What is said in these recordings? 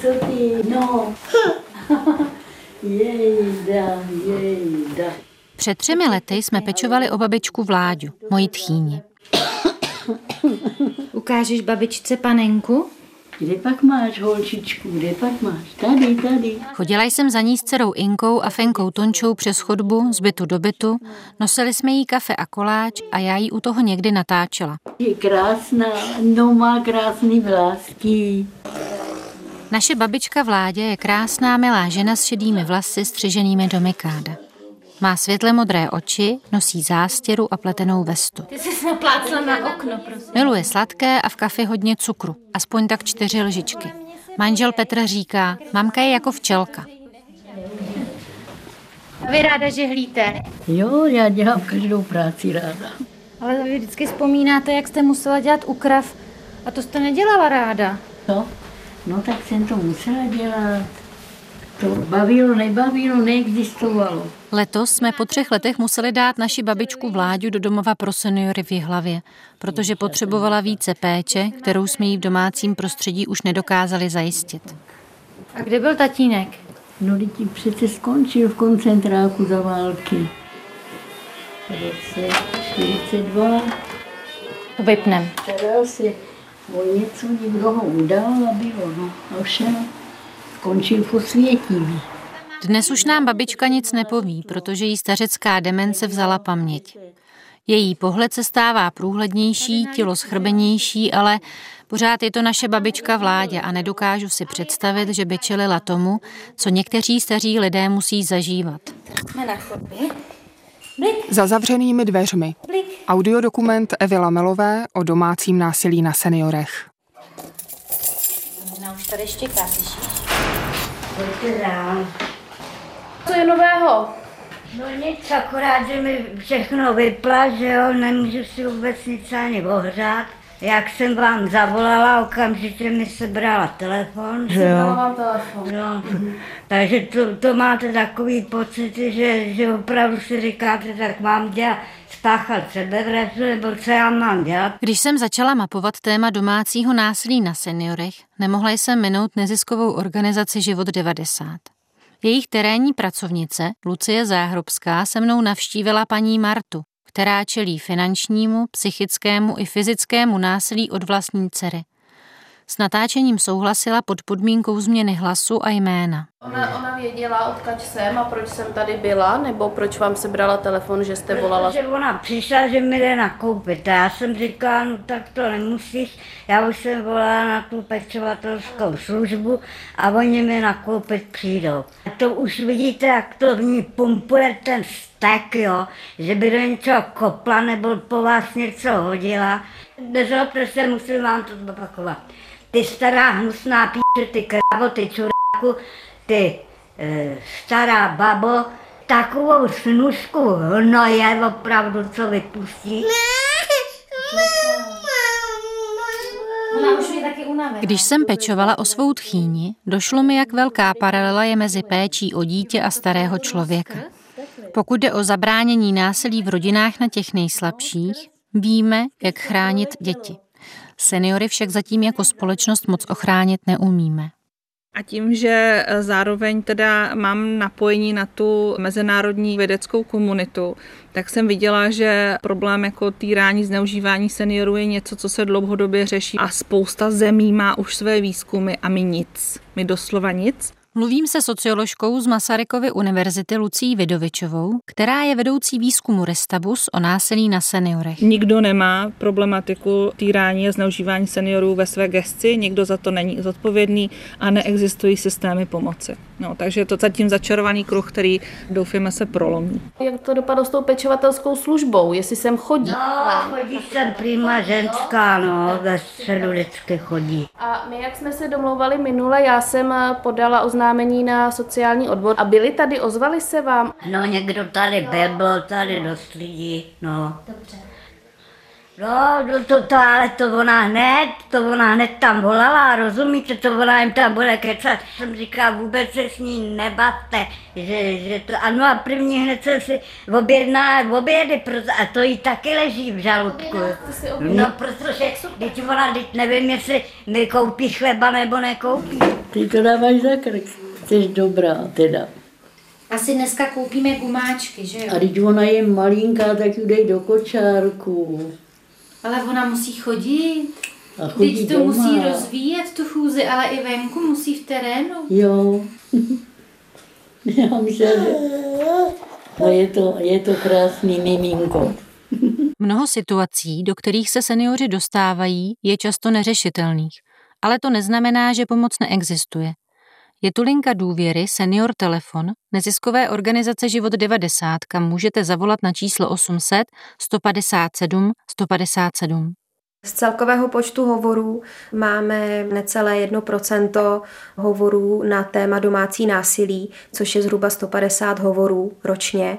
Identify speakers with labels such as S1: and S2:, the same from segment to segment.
S1: Co ty, no. Jejda, jejda.
S2: Před třemi lety jsme pečovali o babičku Vláďu, moji tchýni.
S3: Ukážeš babičce panenku?
S1: Kde pak máš, holčičku, kde pak máš? Tady, tady.
S2: Chodila jsem za ní s dcerou Inkou a Fenkou Tončou přes chodbu z bytu do bytu, nosili jsme jí kafe a koláč a já jí u toho někdy natáčela.
S1: Je krásná, no má krásný vlásky.
S2: Naše babička Vládě je krásná milá žena s šedými vlasy střiženými do mikáda. Má světle modré oči, nosí zástěru a pletenou vestu.
S3: Ty jsi naplácla na okno, prosím.
S2: Miluje sladké a v kafi hodně cukru, aspoň tak čtyři lžičky. Manžel Petr říká, mamka je jako včelka.
S3: A vy ráda žehlíte,
S1: Jo, já dělám každou práci ráda.
S3: ale vy vždycky vzpomínáte, jak jste musela dělat ukrav a to jste nedělala ráda.
S1: No, no tak jsem to musela dělat. To bavilo, nebavilo, neexistovalo.
S2: Letos jsme po třech letech museli dát naši babičku Vláďu do domova pro seniory v Jihlavě, protože potřebovala více péče, kterou jsme jí v domácím prostředí už nedokázali zajistit.
S3: A kde byl tatínek?
S1: No, teď ti přece skončil v koncentráku za války. V roce 42.
S3: To vypnem.
S1: Staral se o něco, někdo ho udal a bylo, no. A všem skončil v osvětí.
S2: Dnes už nám babička nic nepoví, protože jí stařecká demence vzala paměť. Její pohled se stává průhlednější, tělo schrbenější, ale pořád je to naše babička Vládě a nedokážu si představit, že by čelila tomu, co někteří staří lidé musí zažívat.
S3: Jsme na chodbě.
S4: Za zavřenými dveřmi. Audiodokument Evy Lamelové o domácím násilí na seniorech.
S3: Ona už tady štěká, slyšíš?
S5: Co je nového?
S6: No nic, akorát, že mi všechno vypla, že jo, nemůžu si vůbec nic ani ohřát. Jak jsem vám zavolala, okamžitě mi sebrala telefon, že jo.
S5: Telefon.
S6: No, takže to, to máte takový pocity, že, že opravdu si říkáte, tak mám dělat, spáchat sebevraždu, nebo co já mám dělat.
S2: Když jsem začala mapovat téma domácího násilí na seniorech, nemohla jsem minout neziskovou organizaci Život 90. Jejich terénní pracovnice, Lucie Záhrobská, se mnou navštívila paní Martu, která čelí finančnímu, psychickému i fyzickému násilí od vlastní dcery. S natáčením souhlasila pod podmínkou změny hlasu a jména.
S5: Ona, ona věděla, odkaď jsem a proč jsem tady byla, nebo proč vám sebrala telefon, že jste volala.
S6: Že ona přišla, že mi jde nakoupit a já jsem říkala, no tak to nemusíš, já už jsem volala na tu pečovatelskou službu a oni mi nakoupit přijdou. To už vidíte, jak to v ní pumpuje ten stek, jo, že by do něčeho kopla nebo po vás něco hodila. Nezlobte se, musím vám to zopakovat. Ty stará hnusná píče, ty krávo, ty čuráku, ty e, stará babo, takovou snužku hnoje opravdu, co vypustí.
S3: Ona už je taky unavená.
S2: Když jsem pečovala o svou tchýni, došlo mi, jak velká paralela je mezi péčí o dítě a starého člověka. Pokud jde o zabránění násilí v rodinách na těch nejslabších, víme, jak chránit děti. Seniory však zatím jako společnost moc ochránit neumíme.
S7: A tím, že eh, zároveň teda mám napojení na tu mezinárodní vědeckou komunitu, tak jsem viděla, že problém jako týrání, zneužívání seniorů je něco, co se dlouhodobě řeší a spousta zemí má už své výzkumy a my nic. My doslova nic.
S2: Mluvím se socioložkou z Masarykovy univerzity Lucí Vidovičovou, která je vedoucí výzkumu Restabus o násilí na seniorech.
S7: Nikdo nemá problematiku týrání a zneužívání seniorů ve své gesci, nikdo za to není zodpovědný a neexistují systémy pomoci. No, takže je to zatím začarovaný kruh, který doufáme se prolomí.
S5: Jak to dopadlo s tou pečovatelskou službou, jestli sem chodí?
S6: No, chodí sem prýma ženská, no, ve středu vždycky chodí.
S5: A my, jak jsme se domlouvali minule, já jsem podala oznámení na sociální odbor a byli tady, ozvali se vám?
S6: No, někdo tady byl, tady dost lidí, no. Dobře. No, no to, to, ale to ona hned, to ona hned tam volala, rozumíte, to ona jim tam bude kecat. Jsem říkala, vůbec se s ní nebavte, že, že to, ano a první hned jsem si objedná obědy, proto, a to jí taky leží v žaludku. No, protože, teď ona, teď nevím, jestli mi koupí chleba nebo nekoupí.
S1: Ty to dáváš za krk, jsi dobrá teda.
S3: Asi dneska koupíme gumáčky, že jo?
S1: A když ona je malinká, tak ji dej do kočárku.
S3: Ale ona musí chodit.
S1: A chodí
S3: Teď to
S1: doma.
S3: musí rozvíjet tu chůzi, ale i venku musí v terénu.
S1: Jo. Já myslím, že no je, to, je to krásný miminko.
S2: Mnoho situací, do kterých se seniori dostávají, je často neřešitelných. Ale to neznamená, že pomoc neexistuje. Je tu linka důvěry Senior Telefon neziskové organizace Život 90, kam můžete zavolat na číslo 800 157 157.
S8: Z celkového počtu hovorů máme necelé 1% hovorů na téma domácí násilí, což je zhruba 150 hovorů ročně.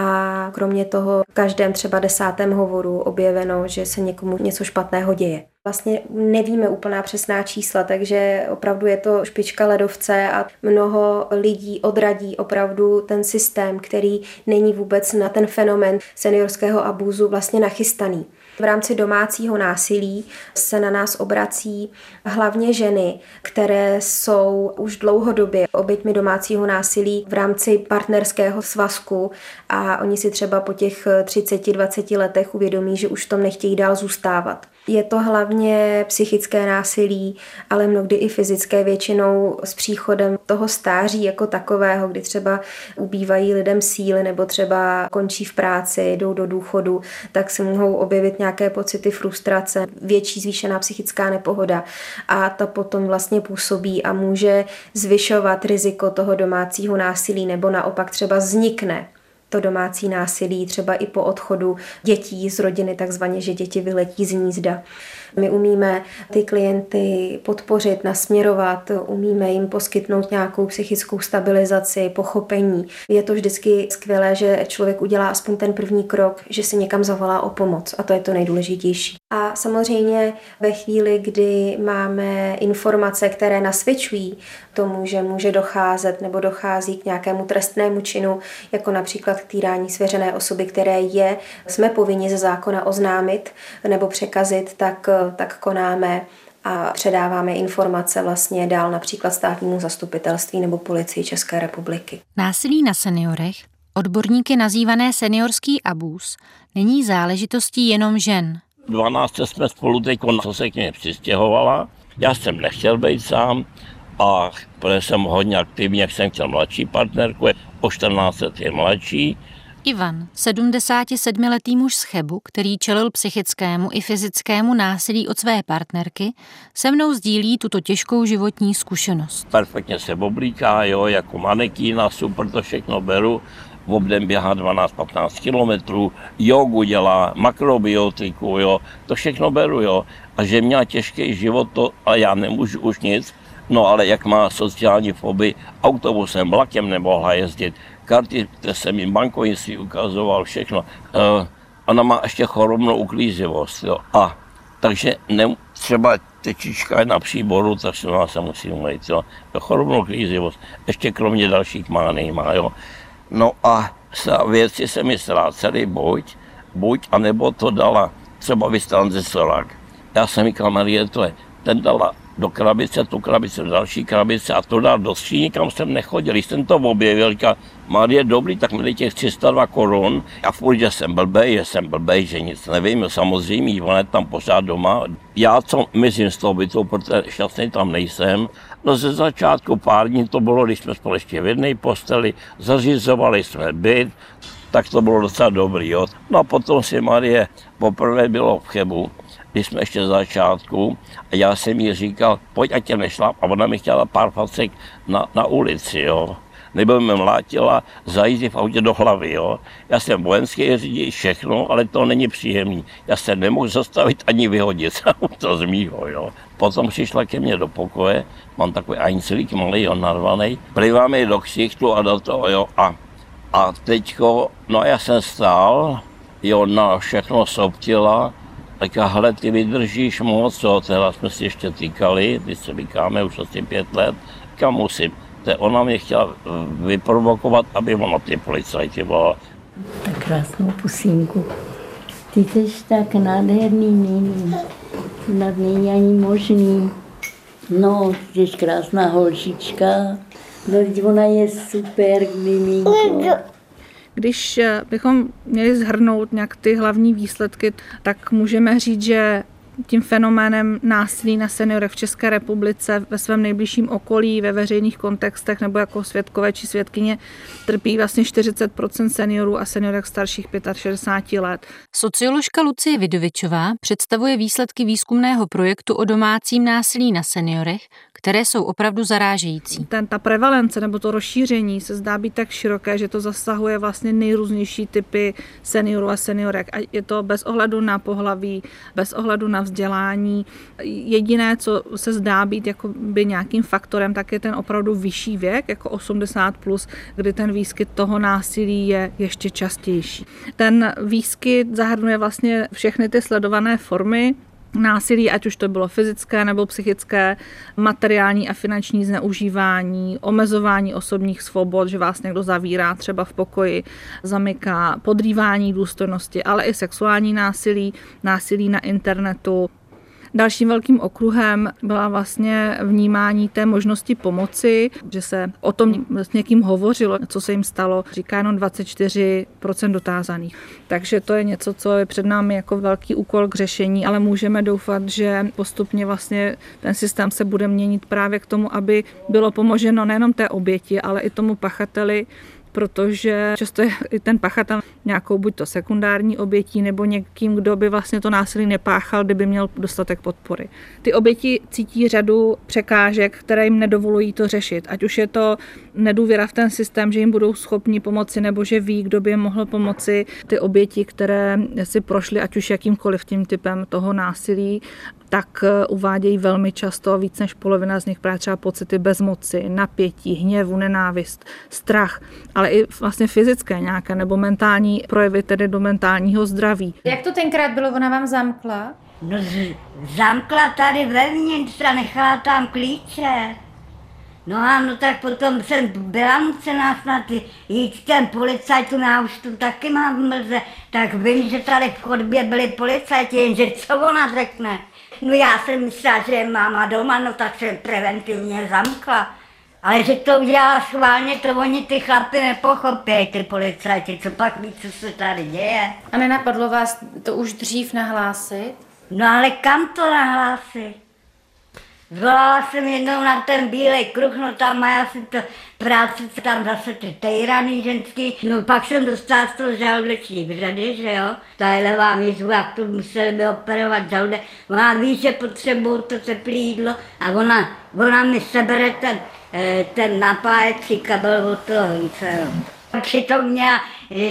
S8: A kromě toho v každém třeba desátém hovoru objeveno, že se někomu něco špatného děje. Vlastně nevíme úplná přesná čísla, takže opravdu je to špička ledovce a mnoho lidí odradí opravdu ten systém, který není vůbec na ten fenomén seniorského abúzu vlastně nachystaný. V rámci domácího násilí se na nás obrací hlavně ženy, které jsou už dlouhodobě oběťmi domácího násilí v rámci partnerského svazku a oni si třeba po těch 30-20 letech uvědomí, že už v tom nechtějí dál zůstávat. Je to hlavně psychické násilí, ale mnohdy i fyzické většinou s příchodem toho stáří jako takového, kdy třeba ubývají lidem síly nebo třeba končí v práci, jdou do důchodu, tak se mohou objevit nějaké pocity frustrace, větší zvýšená psychická nepohoda a ta potom vlastně působí a může zvyšovat riziko toho domácího násilí nebo naopak třeba vznikne to domácí násilí, třeba i po odchodu dětí z rodiny, takzvaně, že děti vyletí z nízda. My umíme ty klienty podpořit, nasměrovat, umíme jim poskytnout nějakou psychickou stabilizaci, pochopení. Je to vždycky skvělé, že člověk udělá aspoň ten první krok, že si někam zavolá o pomoc a to je to nejdůležitější. A samozřejmě ve chvíli, kdy máme informace, které nasvědčují tomu, že může docházet nebo dochází k nějakému trestnému činu, jako například k týrání svěřené osoby, které je, jsme povinni ze zákona oznámit nebo překazit, tak, tak konáme a předáváme informace vlastně dál například státnímu zastupitelství nebo policii České republiky.
S2: Násilí na seniorech, odborníky nazývané seniorský abus, není záležitostí jenom žen.
S9: 12 jsme spolu teď, co se k mě přistěhovala. Já jsem nechtěl být sám a protože jsem hodně aktivní, jak jsem chtěl mladší partnerku, o 14 let je mladší.
S2: Ivan, 77-letý muž z Chebu, který čelil psychickému i fyzickému násilí od své partnerky, se mnou sdílí tuto těžkou životní zkušenost.
S9: Perfektně se oblíká, jo, jako manekína, super, to všechno beru. V obdem běhá 12-15 kilometrů, jogu dělá, makrobiotiku, jo, to všechno beru, jo. A že měla těžký život, to, a já nemůžu už nic, No ale jak má sociální fobii, autobusem, vlakem nemohla jezdit, karty, které jsem jim bankovnictví ukazoval, všechno. Uh, ona má ještě chorobnou uklízivost, jo. A takže ne, třeba tečička je na příboru, tak se ona se musí umýt, jo. Chorobnou uklízivost, ještě kromě dalších má nejmá, jo. No a věci se mi ztrácely buď, buď, anebo to dala třeba Vistanze Solák. Já jsem říkal, Marie, to je, ten dala do krabice, tu krabice do další krabice a to dal do skříně, kam jsem nechodil. Když jsem to objevil, říkal, Marie, dobrý, tak mi těch 302 korun. A furt, že jsem blbej, že jsem blbej, že nic nevím, samozřejmě, ona je tam pořád doma. Já co myslím z toho bytu, protože šťastný tam nejsem. No ze začátku pár dní to bylo, když jsme společně v jedné posteli, zařizovali jsme byt, tak to bylo docela dobrý. Jo. No a potom si Marie poprvé bylo v Chebu, když jsme ještě z začátku a já jsem jí říkal, pojď, ať tě nešla a ona mi chtěla pár facek na, na ulici, jo. Nebo mě mlátila za jízdy v autě do hlavy, jo. Já jsem vojenský řidič, všechno, ale to není příjemný. Já se nemohu zastavit ani vyhodit to z mýho, jo. Potom přišla ke mně do pokoje, mám takový eincelík malý, jo, narvaný. Pliváme do ksichtu a do toho, jo. A, a teďko, no já jsem stál, jo, na všechno soptila, Tak a hele, ty vydržíš moc, co? Teda jsme si ještě týkali, když se vykáme už asi pět let, kam musím. To ona mě chtěla eh, vyprovokovat, aby ona ty policajti volala.
S1: Tak krásnou pusínku. Ty jsi tak nádherný, Nini. Snad není ani možný. No, ty jsi krásná holčička. No, ona je super, miminko.
S7: Když eh, bychom měli zhrnout nějak ty hlavní výsledky, tak můžeme říct, že tím fenoménem násilí na seniorech v České republice ve svém nejbližším okolí, ve veřejných kontextech nebo jako svědkové či svědkyně trpí vlastně 40% seniorů a seniorek starších 65 let.
S2: Socioložka Lucie Vidovičová představuje výsledky výzkumného projektu o domácím násilí na seniorech, které jsou opravdu zarážející.
S7: Ten, ta prevalence nebo to rozšíření se zdá být tak široké, že to zasahuje vlastně nejrůznější typy seniorů a seniorek. A je to bez ohledu na pohlaví, bez ohledu na vzdělání. Jediné, co se zdá být jako by nějakým faktorem, tak je ten opravdu vyšší věk, jako 80+, plus, kdy ten výskyt toho násilí je ještě častější. Ten výskyt zahrnuje vlastně všechny ty sledované formy, násilí, ať už to bylo fyzické nebo psychické, materiální a finanční zneužívání, omezování osobních svobod, že vás někdo zavírá třeba v pokoji, zamyká, podrývání důstojnosti, ale i sexuální násilí, násilí na internetu, Dalším velkým okruhem byla vlastně vnímání té možnosti pomoci, že se o tom s někým hovořilo, co se jim stalo, říká jenom 24% dotázaných. Takže to je něco, co je před námi jako velký úkol k řešení, ale můžeme doufat, že postupně vlastně ten systém se bude měnit právě k tomu, aby bylo pomoženo nejenom té oběti, ale i tomu pachateli protože často je ten pachatel nějakou buď to sekundární obětí nebo někým, kdo by vlastně to násilí nepáchal, kdyby měl dostatek podpory. Ty oběti cítí řadu překážek, které jim nedovolují to řešit. Ať už je to nedůvěra v ten systém, že jim budou schopni pomoci, nebo že ví, kdo by jim mohl pomoci. Ty oběti, které si prošly ať už jakýmkoliv tím typem toho násilí, tak eh, uvádějí velmi často, víc než polovina z nich právě třeba pocity bezmoci, napětí, hněvu, nenávist, strach, ale i vlastně fyzické nějaké nebo mentální projevy tedy do mentálního zdraví.
S3: Jak to tenkrát bylo, ona vám zamkla?
S6: No z- zamkla tady vevnitř a nechala tam klíče. No a no tak potom jsem byla nucená snad jít k těm policajtům, já už tu taky mám mlze, tak vím, že tady v chodbě byli policajti, jenže co ona řekne? No já jsem myslela, že je máma doma, no tak jsem preventivně zamkla. Ale že to udělala schválně, to oni ty chlapy nepochopějí, ty policajti, co pak ví, co se tady děje.
S3: A nenapadlo vás to už dřív nahlásit?
S6: No ale kam to nahlásit? Zvolala jsem jednou na ten bílej kruh, no tam má asi to práce, tam zase ty tejraný ženský. No pak jsem dostala z toho žaludeční vřady, že jo. Ta levá mízu, jak tu museli by operovat žaludek. Ona ví, že potřebuju to teplé jídlo a ona, ona mi sebere ten, eh, ten napájecí kabel od toho více, jo. Přitom měla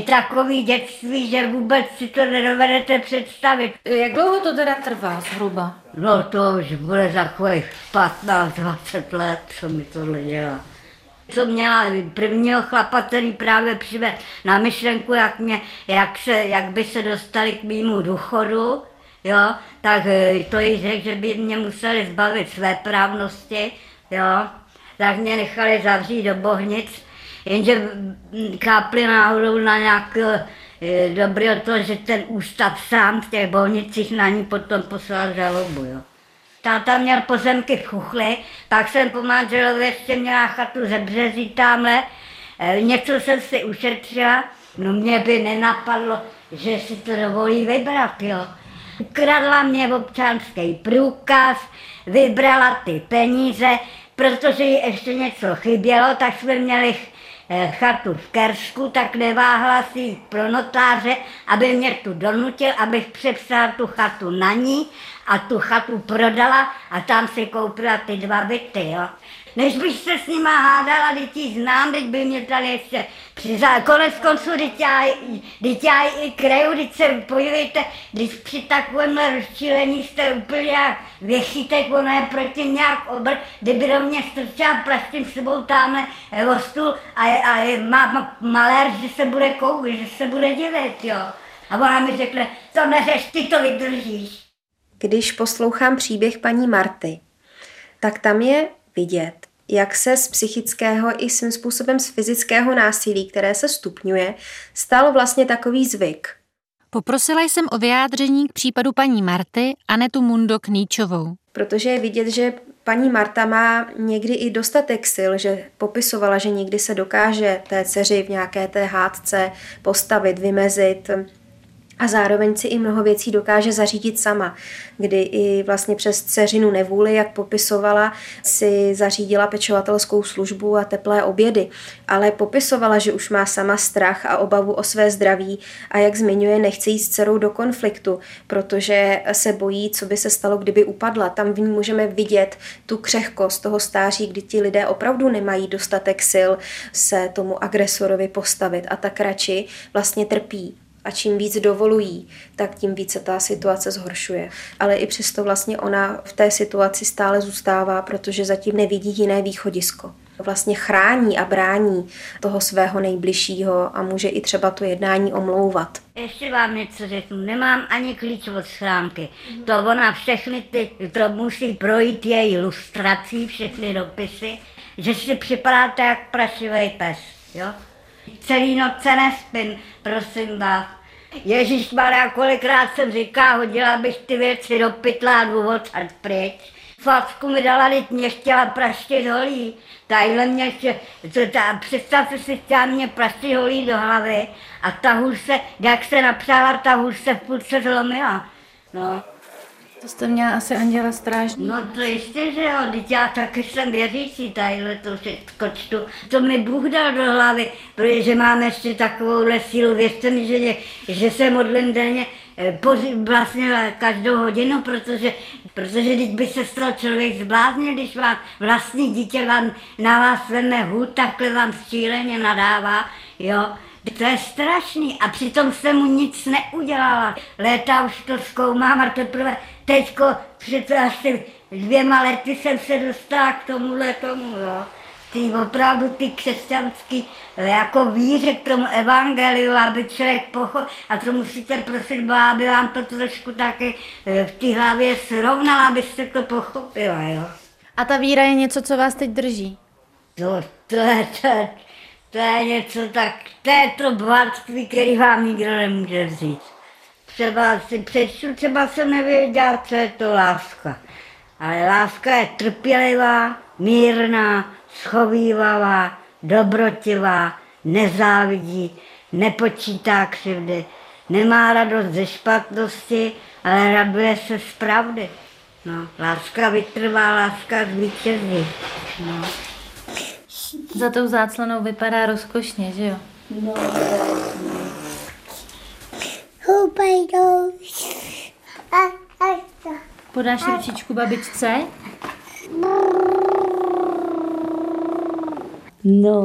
S6: takový dětství, že vůbec si to nedovedete představit.
S3: Jak dlouho to teda trvá zhruba?
S6: No to už bude za takových 15-20 let, co mi tohle dělá. Co měla prvního chlapa, který právě přived na myšlenku, jak, mě, jak, se, jak by se dostali k mýmu důchodu, jo, tak eh, to jí řekl, že by mě museli zbavit své právnosti, jo, tak mě nechali zavřít do bohnic, jenže kápli náhodou na nějaké dobrý to, že ten ústav sám v těch bolnicích na ní potom poslal žalobu. Jo. Táta měl pozemky v Chuchli, tak jsem po manželovi ještě měla chatu ze březí tamhle. E, něco jsem si ušetřila, no mě by nenapadlo, že si to dovolí vybrat, jo. Ukradla mě občanský průkaz, vybrala ty peníze, protože jí ještě něco chybělo, tak jsme měli Eh, chatu v Kersku, tak neváhla si pro notáře, aby mě tu donutil, abych přepsala tu chatu na ní a tu chatu prodala a tam si koupila ty dva byty, jo. Než bych se s nima hádala, děti znám, teď by mě tady ještě přizal. Konec konců, teď já, já i kraju, teď se podívejte, když při takovémhle rozčílení jste úplně jak věšítek, ona je proti nějak obr, kdyby do mě strčila plastím sebou tamhle o stůl a, a má malér, že se bude koukat, že se bude divit, jo. A ona mi řekne, to neřeš, ty to vydržíš.
S8: Když poslouchám příběh paní Marty, tak tam je vidět, jak se z psychického i svým způsobem z fyzického násilí, které se stupňuje, stal vlastně takový zvyk.
S2: Poprosila jsem o vyjádření k případu paní Marty Anetu Mundo Kníčovou.
S8: Protože je vidět, že paní Marta má někdy i dostatek sil, že popisovala, že někdy se dokáže té dceři v nějaké té hádce postavit, vymezit, a zároveň si i mnoho věcí dokáže zařídit sama, kdy i vlastně přes dceřinu nevůli, jak popisovala, si zařídila pečovatelskou službu a teplé obědy, ale popisovala, že už má sama strach a obavu o své zdraví a jak zmiňuje, nechce jít s dcerou do konfliktu, protože se bojí, co by se stalo, kdyby upadla. Tam v ní můžeme vidět tu křehkost toho stáří, kdy ti lidé opravdu nemají dostatek sil se tomu agresorovi postavit. A tak radši vlastně trpí a čím víc dovolují, tak tím více ta situace zhoršuje. Ale i přesto vlastně ona v té situaci stále zůstává, protože zatím nevidí jiné východisko. Vlastně chrání a brání toho svého nejbližšího a může i třeba to jednání omlouvat.
S6: Ještě vám něco řeknu, nemám ani klíč od schránky. To ona všechny ty, to musí projít její lustrací, všechny dopisy, že si připadáte jak prašivý pes, jo? Celý noce nespím, prosím vás. Ježíš Maria, kolikrát jsem říká, hodila bych ty věci do pytla a důvod a pryč. Facku mi dala, teď mě chtěla praštit holí. Tadyhle mě ta, představte si, chtěla mě praštit holí do hlavy a ta hůl se, jak se napřála, ta hůl se v půlce zlomila. No.
S3: To jste měla asi anděla strážní.
S6: No to jistě, že jo, teď já taky jsem věřící, tadyhle to všechno čtu. To mi Bůh dal do hlavy, protože mám ještě takovouhle sílu, věřte mi, že, že se modlím denně eh, vlastně každou hodinu, protože, protože teď by se stal člověk zbláznil, když vám vlastní dítě vám, na vás veme hůd, takhle vám šíleně nadává, jo. To je strašný a přitom jsem mu nic neudělala. Léta už to zkoumám a teprve teďko před asi dvěma lety jsem se dostala k tomuhle tomu, jo. Ty opravdu ty křesťanský, jako víře k tomu evangeliu, aby člověk pochopil, a to musíte prosit Boha, aby vám to trošku taky eh, v té hlavě srovnala, abyste to pochopila, jo.
S3: A ta víra je něco, co vás teď drží?
S6: No, to je, to je, to je něco tak, to je to bohatství, který vám nikdo nemůže vzít. Třeba si přečtu, třeba jsem nevěděla, co je to láska. Ale láska je trpělivá, mírná, schovývavá, dobrotivá, nezávidí, nepočítá křivdy, nemá radost ze špatnosti, ale raduje se z pravdy. No, láska vytrvá, láska zvítězí. No.
S3: Za tou záclanou vypadá rozkošně, že jo? No, Podáš ručičku babičce?
S1: No.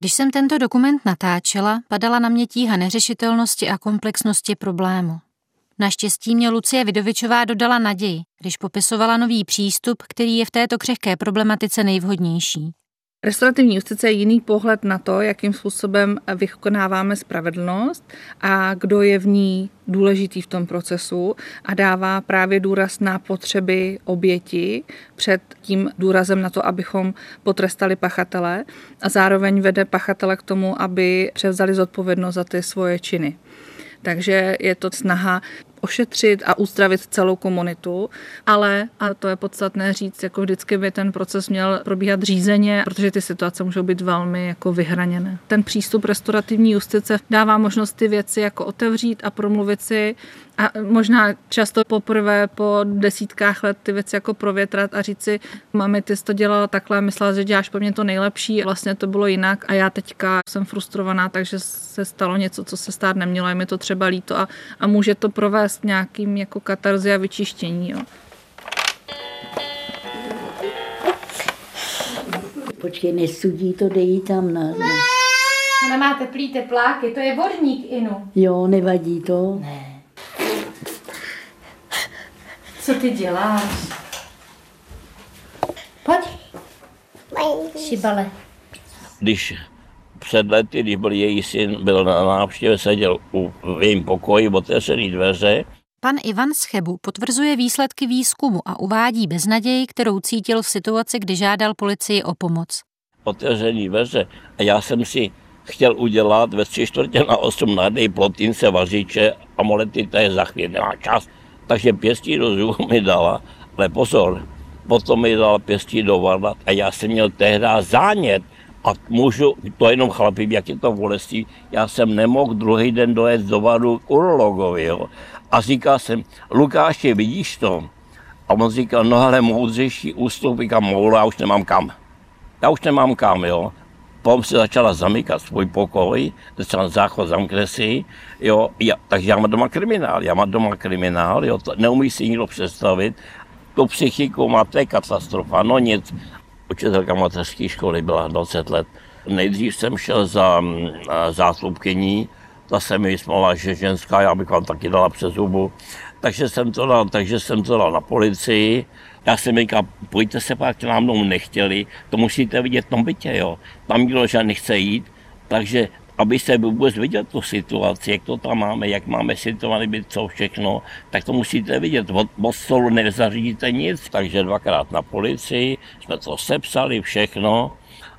S2: Když jsem tento dokument natáčela, padala na mě tíha neřešitelnosti a komplexnosti problému. Naštěstí mě Lucie Vidovičová dodala naději, když popisovala nový přístup, který je v této křehké problematice nejvhodnější.
S7: Restaurativní justice je jiný pohled na to, jakým způsobem vykonáváme spravedlnost a kdo je v ní důležitý v tom procesu a dává právě důraz na potřeby oběti před tím důrazem na to, abychom potrestali pachatele a zároveň vede pachatele k tomu, aby převzali zodpovědnost za ty svoje činy. Takže je to snaha ošetřit a uzdravit celou komunitu, ale, a to je podstatné říct, jako vždycky by ten proces měl probíhat řízeně, protože ty situace můžou být velmi jako vyhraněné. Ten přístup restaurativní justice dává možnost ty věci jako otevřít a promluvit si a možná často poprvé po desítkách let ty věci jako provětrat a říct si, mami, ty jsi to dělala takhle, myslela, že děláš po mně to nejlepší, vlastně to bylo jinak a já teďka jsem frustrovaná, takže se stalo něco, co se stát nemělo, je mi to třeba líto a, a může to provést nějakým jako katarzi a vyčištění. Jo.
S1: Počkej, nesudí to, dej tam na... na.
S3: Ona má teplý tepláky, to je vodník, Inu.
S1: Jo, nevadí to?
S3: Ne. Co ty děláš? Pojď. Šibale.
S9: Když před lety, když byl její syn, byl na návštěvě, seděl u, v jejím pokoji, otevřený dveře.
S2: Pan Ivan Schebu potvrzuje výsledky výzkumu a uvádí beznaději, kterou cítil v situaci, kdy žádal policii o pomoc.
S9: Otevřený dveře a já jsem si chtěl udělat ve tři čtvrtě na osm na dej plotince vařiče a molety, to je za chvíli, nemá čas. Takže pěstí do zuchu mi dala, ale pozor, potom mi dala pěstí do varlat a já jsem měl tehdy zánět, a můžu, to jenom chlapi, jak je to bolestí, já jsem nemohl druhý den dojet do varu k urologovi, jo. A říkal jsem, Lukáši, vidíš to? A on říkal, no ale moudřejší ústup, říkám, moula, já už nemám kam. Já už nemám kam, jo. Potom se začala zamykat svůj pokoj, začala záchod, zamkne si, jo, já, takže já mám doma kriminál, já mám doma kriminál, jo, to neumí si nikdo představit, tu psychiku má, to je katastrofa, no nic. Učitelka mateřské školy byla 20 let. Nejdřív jsem šel za zástupkyní, ta se mi vysmala, že ženská, já bych vám taky dala přes zubu. Takže jsem to dal, takže jsem to dal na policii. Já jsem říkal, pojďte se pak, nám mnou nechtěli, to musíte vidět v tom bytě, jo. Tam nikdo že nechce jít, takže abyste vůbec viděl tu situaci, jak to tam máme, jak máme situovaný byt, co všechno, tak to musíte vidět. Od, od stolu nezařídíte nic, takže dvakrát na policii, jsme to sepsali, všechno.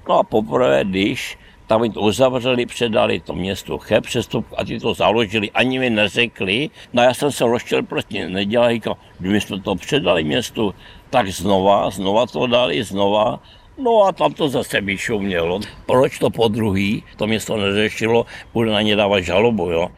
S9: No a poprvé, když tam to uzavřeli, předali to městu Cheb, přestup a ti to založili, ani mi neřekli. No já jsem se rozčil, nedělají, říkal, my jsme to předali městu, tak znova, znova to dali, znova. No a tam to zase vyšumělo. Proč to po druhý, to město neřešilo, bude na ně dávat žalobu, jo.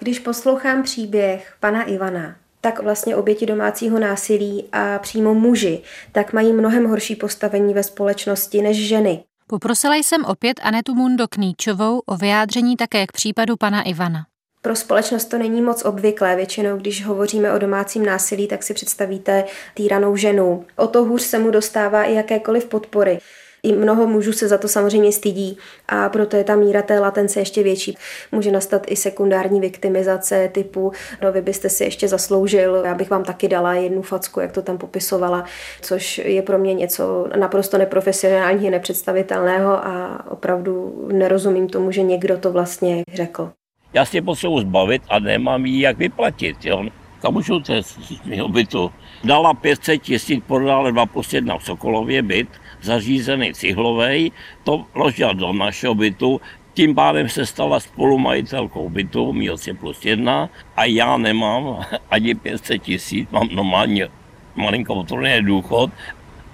S8: Když poslouchám příběh pana Ivana, tak vlastně oběti domácího násilí a přímo muži, tak mají mnohem horší postavení ve společnosti než ženy.
S2: Poprosila jsem opět Anetu Mundo Kníčovou o vyjádření také k případu pana Ivana.
S8: Pro společnost to není moc obvyklé. Většinou, když hovoříme o domácím násilí, tak si představíte týranou ženu. O to hůř se mu dostává i jakékoliv podpory. I mnoho mužů se za to samozřejmě stydí a proto je ta míra té latence ještě větší. Může nastat i sekundární viktimizace typu, no vy byste si ještě zasloužil, já bych vám taky dala jednu facku, jak to tam popisovala, což je pro mě něco naprosto neprofesionálního, nepředstavitelného a opravdu nerozumím tomu, že někdo to vlastně řekl.
S9: Já si potřebuji zbavit a nemám ji jak vyplatit. Jo. Kam můžu z mého bytu? Dala 500 tisíc, prodala 2 plus 1 v Sokolově byt, zařízený cihlovej, to vložila do našeho bytu, tím pádem se stala spolumajitelkou bytu, mílci plus jedna, a já nemám ani 500 tisíc, mám normálně malinko důchod,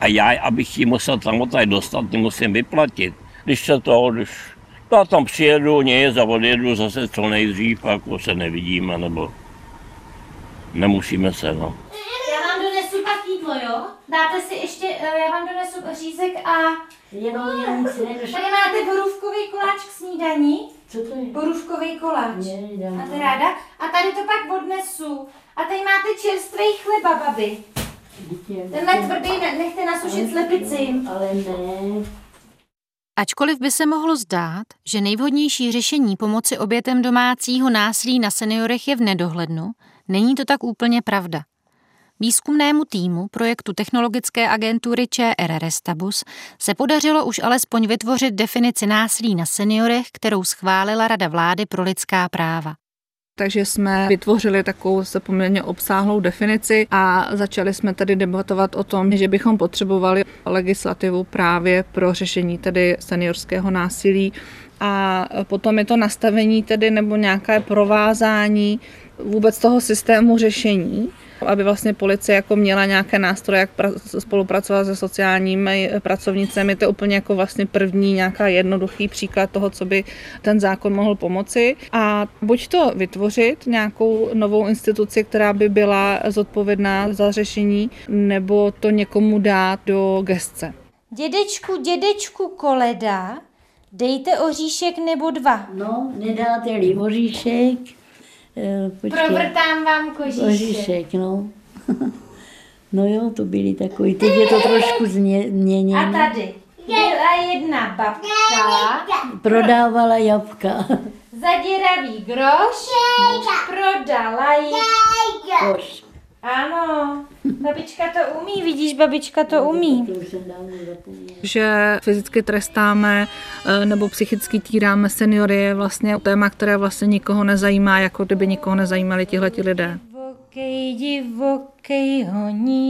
S9: a já, abych ji musel tam dostat, musím vyplatit. Když se to, když já tam přijedu, nic a odjedu zase co nejdřív, jako se nevidíme, nebo nemusíme se, no.
S3: Já vám donesu pak jídlo, jo? Dáte si ještě, eh, já vám donesu řízek a...
S1: Jenom nic nedošlo.
S3: Tady máte borůvkový koláč k snídaní.
S1: Co to je?
S3: Borůvkový koláč.
S1: Ne,
S3: Máte ráda? A tady to pak odnesu. A tady máte čerstvý chleba, babi. Tenhle tvrdý nechte nasušit slepici.
S1: Ale ne.
S2: Ačkoliv by se mohlo zdát, že nejvhodnější řešení pomoci obětem domácího násilí na seniorech je v nedohlednu, není to tak úplně pravda. Výzkumnému týmu projektu technologické agentury ČR Restabus se podařilo už alespoň vytvořit definici násilí na seniorech, kterou schválila Rada vlády pro lidská práva.
S7: Takže jsme vytvořili takovou se poměrně obsáhlou definici a začali jsme tedy debatovat o tom, že bychom potřebovali legislativu právě pro řešení tedy seniorského násilí. A potom je to nastavení tedy nebo nějaké provázání vůbec toho systému řešení aby vlastně policie jako měla nějaké nástroje, jak spolupracovat se sociálními pracovnicemi. To je úplně jako vlastně první nějaká jednoduchý příklad toho, co by ten zákon mohl pomoci. A buď to vytvořit nějakou novou instituci, která by byla zodpovědná za řešení, nebo to někomu dát do gestce.
S3: Dědečku, dědečku Koleda, dejte oříšek nebo dva.
S1: No, nedáte-li oříšek,
S3: Eh, počkej. Provrtám vám kožíšek. Kožíšek,
S1: no. no jo, to byly takový. Teď je to trošku změněné.
S3: A tady byla jedna babka.
S1: Prodávala jabka.
S3: Zadíravý groš. Prodala jí koš. Ano, Babička to umí, vidíš, babička to umí.
S7: Že fyzicky trestáme eh, nebo psychicky týráme seniory je vlastně téma, které vlastně nikoho nezajímá, jako kdyby nikoho nezajímali tihleti lidé.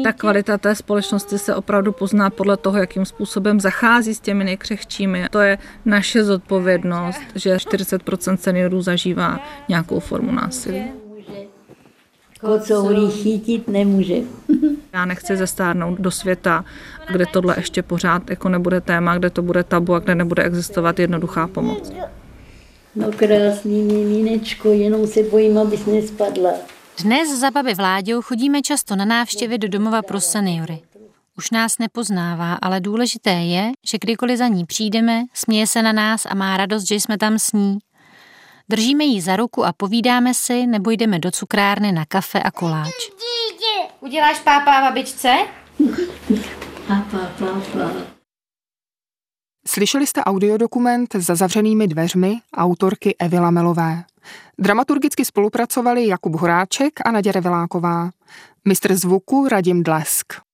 S7: Ta kvalita té společnosti se opravdu pozná podle toho, jakým způsobem zachází s těmi nejkřehčími. To je naše zodpovědnost, že 40% seniorů zažívá nějakou formu násilí.
S1: Kocoury chytit nemůže.
S7: Já nechci zestárnout do světa, kde tohle ještě pořád jako nebude téma, kde to bude tabu a kde nebude existovat jednoduchá pomoc.
S1: No krásný miminečko, jenom se bojím, abys nespadla.
S2: Dnes za babi Vláďou chodíme často na návštěvy do domova pro seniory. Už nás nepoznává, ale důležité je, že kdykoliv za ní přijdeme, směje se na nás a má radost, že jsme tam s ní. Držíme jí za ruku a povídáme si, nebo jdeme do cukrárny na kafe a koláč.
S3: Uděláš pápa babičce?
S1: Pápa, pápa.
S4: Slyšeli jste audiodokument za zavřenými dveřmi autorky Evy Lamelové. Dramaturgicky spolupracovali Jakub Horáček a Naděra Reveláková. Mistr zvuku Radim Dlesk.